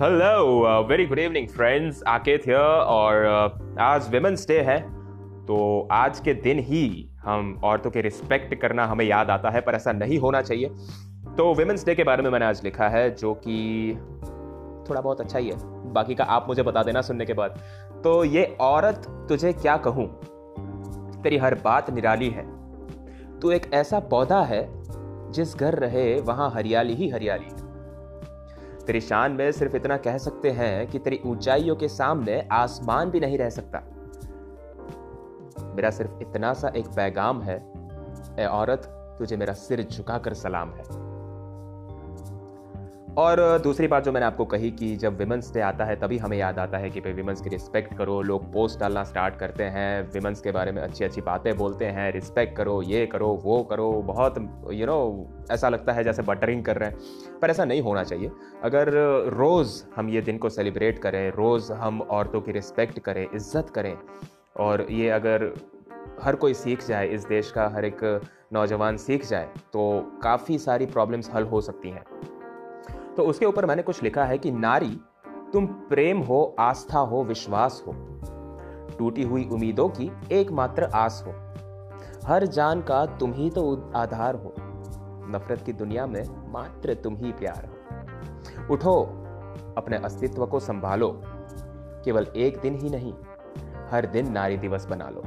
Hello very good evening friends आकेत here और uh, आज women's day है तो आज के दिन ही हम औरतों के रिस्पेक्ट करना हमें याद आता है पर ऐसा नहीं होना चाहिए। तो विमेंस डे के बारे में मैंने आज लिखा है जो कि थोड़ा बहुत अच्छा ही है। बाकी का आप मुझे बता देना सुनने के बाद। तो ये औरत तुझे क्या कहूँ? तेरी हर बात निराली है। तू एक ऐसा पौधा है जिस घर रहे वहाँ हरियाली ही हरियाली। है तेरी शान में सिर्फ़ इतना कह सकते हैं कि तेरी ऊंचाइयों के सामने आसमान भी नहीं रह सकता। मेरा सिर्फ़ इतना सा एक पैगाम है, ए औरत, तुझे मेरा सिर झुकाकर सलाम है। और दूसरी बात जो मैंने आपको कही कि जब विमेंस डे आता है तभी हमें याद आता है कि भाई विमेंस की रिस्पेक्ट करो लोग पोस्ट डालना स्टार्ट करते हैं विमेंस के बारे में अच्छी अच्छी बातें बोलते हैं रिस्पेक्ट करो ये करो वो करो बहुत यू you नो know, ऐसा लगता है जैसे बटरिंग कर रहे हैं। पर ऐसा नहीं होना चाहिए। अगर रोज़ हम ये दिन को सेलिब्रेट करें रोज़ हम औरतों की रिस्पेक्ट करें इज़्ज़त करें और ये अगर हर कोई सीख जाए इस देश का हर एक नौजवान सीख जाए तो काफ़ी सारी प्रॉब्लम्स हल हो सकती हैं। तो उसके ऊपर मैंने कुछ लिखा है कि नारी, तुम प्रेम हो, आस्था हो, विश्वास हो। टूटी हुई उम्मीदों की एकमात्र आस हो। हर जान का तुम ही तो आधार हो। नफरत की दुनिया में मात्र तुम ही प्यार हो। उठो, अपने अस्तित्व को संभालो। केवल एक दिन ही नहीं, हर दिन नारी दिवस बना लो।